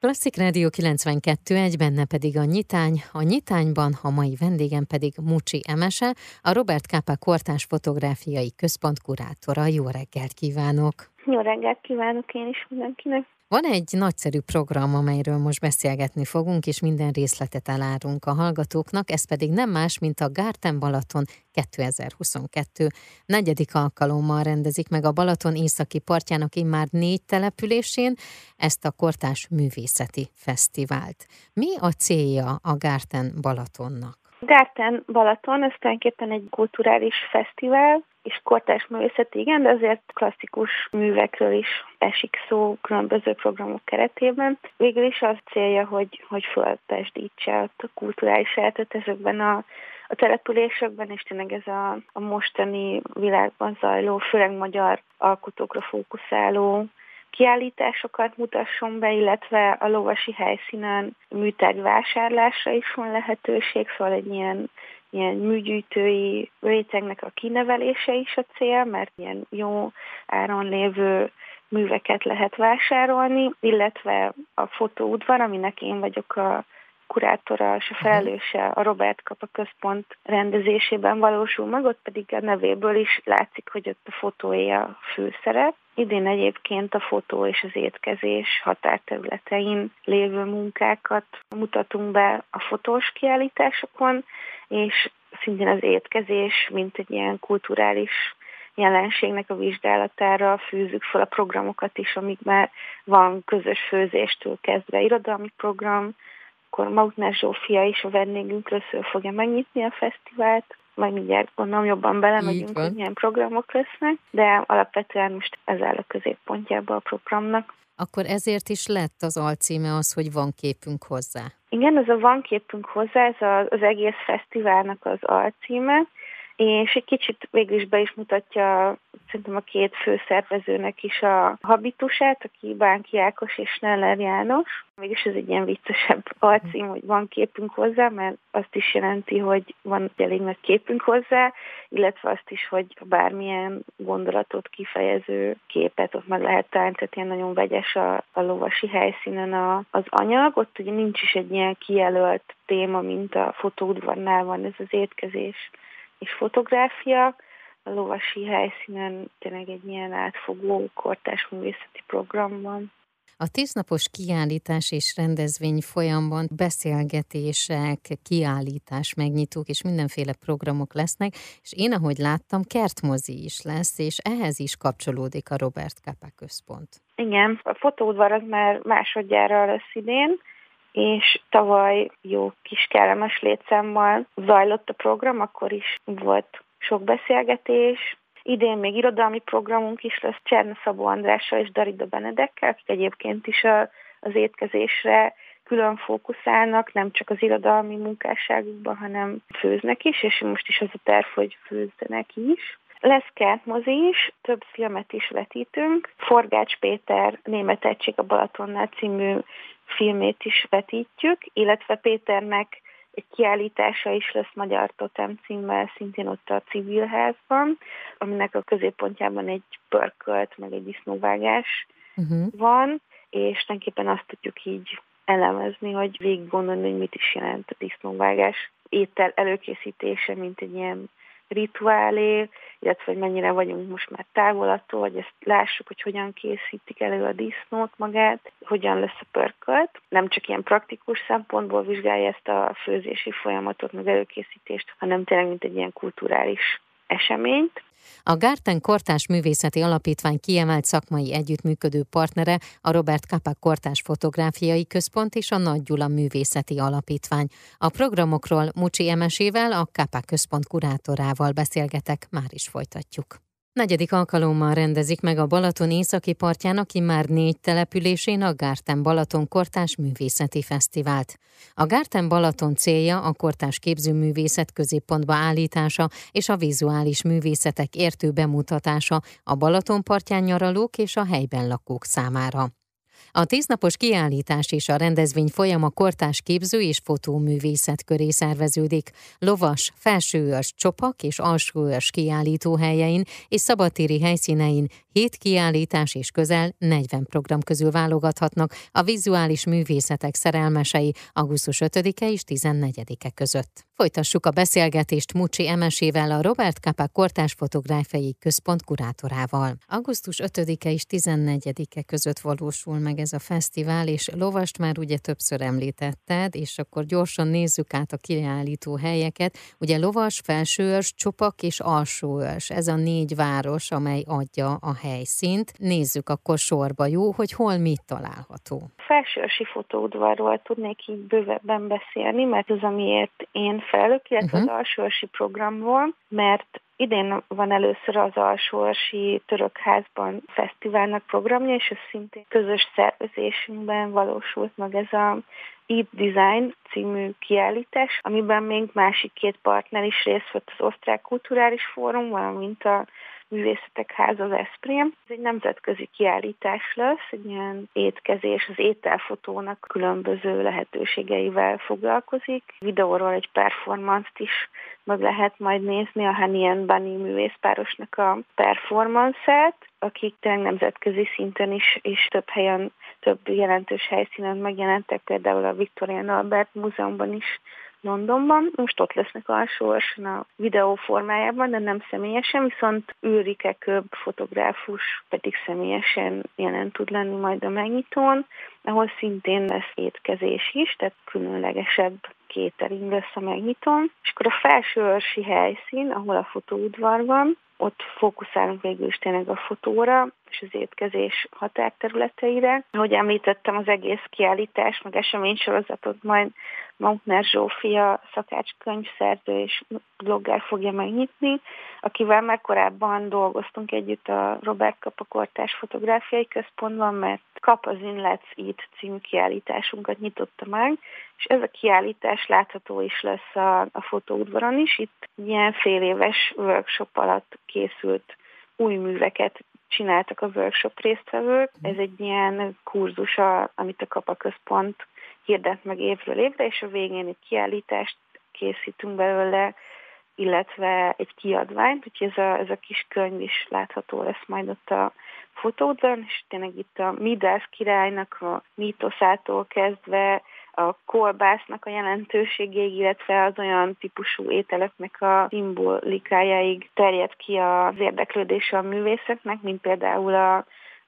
Klasszik Rádió 92 egy benne pedig a nyitány. A nyitányban a mai vendégem pedig Mucsi Emese, a Robert Kápa Kortás Fotográfiai Központ kurátora. Jó reggelt kívánok! Jó reggelt kívánok én is mindenkinek! Van egy nagyszerű program, amelyről most beszélgetni fogunk, és minden részletet elárunk a hallgatóknak, ez pedig nem más, mint a Gárten Balaton 2022 negyedik alkalommal rendezik meg a Balaton északi partjának immár négy településén ezt a Kortás Művészeti Fesztivált. Mi a célja a Gárten Balatonnak? Gárten Balaton, ez tulajdonképpen egy kulturális fesztivál, és kortás művészet, igen, de azért klasszikus művekről is esik szó különböző programok keretében. Végül is az célja, hogy, hogy föltesdítse a kulturális életet ezekben a a településekben, és tényleg ez a, a mostani világban zajló, főleg magyar alkotókra fókuszáló kiállításokat mutasson be, illetve a lovasi helyszínen műtárgy vásárlásra is van lehetőség, szóval egy ilyen ilyen műgyűjtői rétegnek a kinevelése is a cél, mert ilyen jó áron lévő műveket lehet vásárolni, illetve a fotóudvar, aminek én vagyok a kurátora és a mhm. felelőse a Robert Kapa központ rendezésében valósul meg, ott pedig a nevéből is látszik, hogy ott a fotóé a főszerep. Idén egyébként a fotó és az étkezés határterületein lévő munkákat mutatunk be a fotós kiállításokon, és szintén az étkezés, mint egy ilyen kulturális jelenségnek a vizsgálatára fűzzük fel a programokat is, amikben van közös főzéstől kezdve irodalmi program, akkor Mautner Zsófia is a vendégünk először fogja megnyitni a fesztivált, majd mindjárt gondolom jobban belemegyünk, hogy milyen programok lesznek, de alapvetően most ez áll a középpontjába a programnak. Akkor ezért is lett az alcíme az, hogy van képünk hozzá. Igen, ez a van képünk hozzá, ez az egész fesztiválnak az alcíme, és egy kicsit végül is be is mutatja szerintem a két főszervezőnek is a habitusát, aki Bánki Ákos és Neller János. Mégis ez egy ilyen viccesebb alcím, hogy van képünk hozzá, mert azt is jelenti, hogy van elég nagy képünk hozzá, illetve azt is, hogy bármilyen gondolatot kifejező képet ott meg lehet találni, tehát ilyen nagyon vegyes a, a lovasi helyszínen a, az anyag. Ott ugye nincs is egy ilyen kijelölt téma, mint a fotóudvarnál van ez az étkezés és fotográfia. A lovasi helyszínen tényleg egy ilyen átfogó kortás művészeti program van. A tíznapos kiállítás és rendezvény folyamban beszélgetések, kiállítás, megnyitók és mindenféle programok lesznek, és én, ahogy láttam, kertmozi is lesz, és ehhez is kapcsolódik a Robert Kapa központ. Igen, a fotóudvar az már másodjára lesz idén, és tavaly jó kis kellemes létszámmal zajlott a program, akkor is volt sok beszélgetés. Idén még irodalmi programunk is lesz Cserna Szabó Andrással és Darida Benedekkel, akik egyébként is a, az étkezésre külön fókuszálnak, nem csak az irodalmi munkásságukban, hanem főznek is, és most is az a terv, hogy főzzenek is. Lesz kertmozi is, több filmet is vetítünk. Forgács Péter Német Egység a Balatonnál című filmét is vetítjük, illetve Péternek egy kiállítása is lesz Magyar Totem címmel, szintén ott a civilházban, aminek a középpontjában egy pörkölt, meg egy disznóvágás uh-huh. van, és tulajdonképpen azt tudjuk így elemezni, hogy végig gondolni, hogy mit is jelent a disznóvágás étel előkészítése, mint egy ilyen rituálé, illetve hogy mennyire vagyunk most már távol attól, hogy ezt lássuk, hogy hogyan készítik elő a disznót magát, hogyan lesz a pörkölt. Nem csak ilyen praktikus szempontból vizsgálja ezt a főzési folyamatot, meg előkészítést, hanem tényleg mint egy ilyen kulturális eseményt. A Gárten Kortás Művészeti Alapítvány kiemelt szakmai együttműködő partnere a Robert Kapak Kortás Fotográfiai Központ és a Nagy Gyula Művészeti Alapítvány. A programokról Mucsi Emesével, a Kapak Központ kurátorával beszélgetek, már is folytatjuk. Negyedik alkalommal rendezik meg a Balaton északi partjának már négy településén a Gárten Balaton Kortás Művészeti Fesztivált. A Gárten Balaton célja a kortás képzőművészet középpontba állítása és a vizuális művészetek értő bemutatása a Balaton partján nyaralók és a helyben lakók számára. A tíznapos kiállítás és a rendezvény folyama kortás képző és fotóművészet köré szerveződik. Lovas, felsőörs, csopak és alsóörs kiállítóhelyein és szabadtéri helyszínein hét kiállítás és közel 40 program közül válogathatnak a vizuális művészetek szerelmesei augusztus 5-e és 14-e között. Folytassuk a beszélgetést Mucsi Emesével, a Robert Kapák Kortás Fotográfiai Központ kurátorával. Augusztus 5-e és 14-e között valósul meg ez a fesztivál, és lovast már ugye többször említetted, és akkor gyorsan nézzük át a kiállító helyeket. Ugye lovas, felsőörs, csopak és alsóörs, ez a négy város, amely adja a helyszínt. Nézzük akkor sorba, jó, hogy hol mit található. Felsőörsi fotóudvarról tudnék így bővebben beszélni, mert az, amiért én felelők, illetve uh-huh. az alsóörsi programból, mert Idén van először az Alsóorsi Törökházban fesztiválnak programja, és ez szintén közös szervezésünkben valósult meg ez a Eat Design című kiállítás, amiben még másik két partner is részt vett az Osztrák Kulturális Fórum, valamint a Művészetek Háza az Eszprém. Ez egy nemzetközi kiállítás lesz, egy ilyen étkezés, az ételfotónak különböző lehetőségeivel foglalkozik. Videóról egy performance-t is meg lehet majd nézni a Honey Bunny művészpárosnak a performance-et, akik tényleg nemzetközi szinten is, és több helyen, több jelentős helyszínen megjelentek, például a Victorian Albert Múzeumban is Londonban. Most ott lesznek alsóorson a videó formájában, de nem személyesen, viszont Őrike Köbb fotográfus pedig személyesen jelen tud lenni majd a megnyitón, ahol szintén lesz étkezés is, tehát különlegesebb kétering lesz a megnyitón. És akkor a felső őrsi helyszín, ahol a fotóudvar van, ott fókuszálunk végül is tényleg a fotóra és az étkezés határterületeire. Ahogy említettem, az egész kiállítás, meg eseménysorozatot majd Mautner Zsófia szakácskönyvszerző és blogger fogja megnyitni, akivel már korábban dolgoztunk együtt a Robert Kapakortás Fotográfiai Központban, mert Kap az In Let's Eat című kiállításunkat nyitotta meg, és ez a kiállítás látható is lesz a, a fotóudvaron is. Itt ilyen fél éves workshop alatt készült új műveket csináltak a workshop résztvevők. Ez egy ilyen kurzus, amit a Kapa Központ hirdet meg évről évre, és a végén egy kiállítást készítünk belőle, illetve egy kiadványt, úgyhogy ez a, ez a kis könyv is látható lesz majd ott a fotódon, és tényleg itt a Midász királynak a mítoszától kezdve a kolbásznak a jelentőségéig, illetve az olyan típusú ételeknek a szimbolikájáig terjed ki az érdeklődése a művészetnek, mint például a,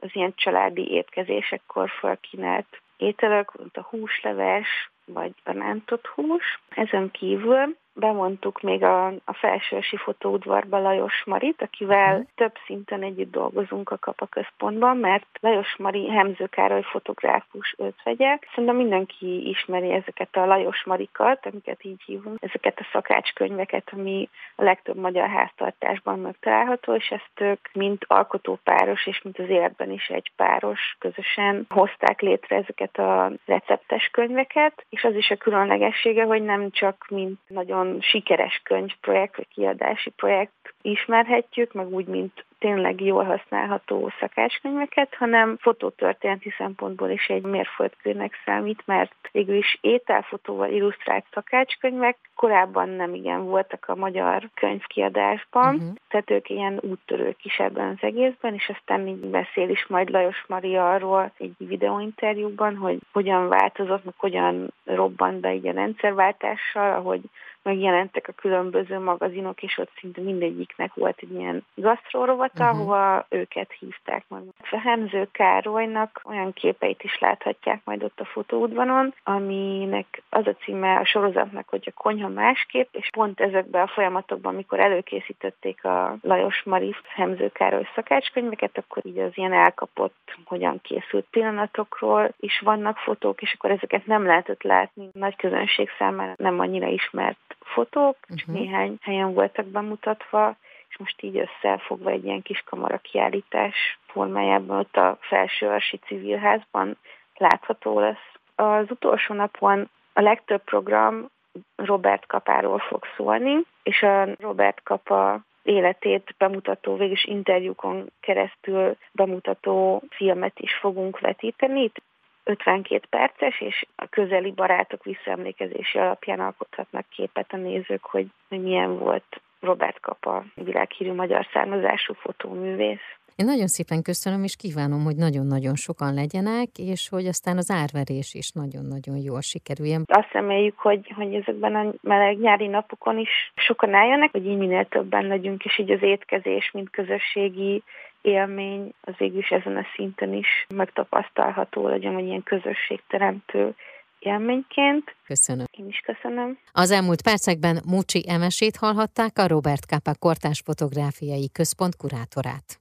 az ilyen családi étkezésekkor felkínált ételek, mint a húsleves, vagy a rántott hús. Ezen kívül bemondtuk még a, a felsősi fotóudvarba Lajos Marit, akivel uh-huh. több szinten együtt dolgozunk a Kapa központban, mert Lajos Mari Hemző Károly fotográfus ötvegye. Szerintem mindenki ismeri ezeket a Lajos Marikat, amiket így hívunk, ezeket a szakácskönyveket, ami a legtöbb magyar háztartásban megtalálható, és ezt ők mint alkotópáros és mint az életben is egy páros közösen hozták létre ezeket a receptes könyveket, és az is a különlegessége, hogy nem csak mint nagyon sikeres könyvprojekt vagy kiadási projekt ismerhetjük, meg úgy, mint tényleg jól használható szakácskönyveket, hanem fotótörténeti szempontból is egy mérföldkőnek számít, mert végül is ételfotóval illusztrált szakácskönyvek korábban nem igen voltak a magyar könyvkiadásban, uh-huh. tehát ők ilyen úttörők is ebben az egészben, és aztán így beszél is majd Lajos Maria arról egy videóinterjúban, hogy hogyan változott, meg hogyan robbant be így a rendszerváltással, ahogy megjelentek a különböző magazinok, és ott szinte mindegyiknek volt egy ilyen gasztrórovat, uh-huh. ahova őket hívták meg. A Hemző Károlynak olyan képeit is láthatják majd ott a fotóudvaron, aminek az a címe a sorozatnak, hogy a konyha másképp, és pont ezekben a folyamatokban, amikor előkészítették a Lajos Mari Hemző Károly szakácskönyveket, akkor így az ilyen elkapott, hogyan készült pillanatokról is vannak fotók, és akkor ezeket nem lehetett látni. Nagy közönség számára nem annyira ismert fotók, csak uh-huh. néhány helyen voltak bemutatva, és most így összefogva egy ilyen kis kamara kiállítás formájában ott a Felsőarsi Civilházban látható lesz. Az utolsó napon a legtöbb program Robert Kapáról fog szólni, és a Robert Kapa életét bemutató, végülis interjúkon keresztül bemutató filmet is fogunk vetíteni. Itt 52 perces, és a közeli barátok visszaemlékezési alapján alkothatnak képet a nézők, hogy, milyen volt Robert Kapa, világhírű magyar származású fotóművész. Én nagyon szépen köszönöm, és kívánom, hogy nagyon-nagyon sokan legyenek, és hogy aztán az árverés is nagyon-nagyon jól sikerüljen. Azt reméljük, hogy, hogy ezekben a meleg nyári napokon is sokan eljönnek, hogy így minél többen legyünk, és így az étkezés, mint közösségi élmény az végül is ezen a szinten is megtapasztalható legyen, hogy ilyen közösségteremtő élményként. Köszönöm. Én is köszönöm. Az elmúlt percekben Mucsi Emesét hallhatták, a Robert Kappa Kortás Fotográfiai Központ kurátorát.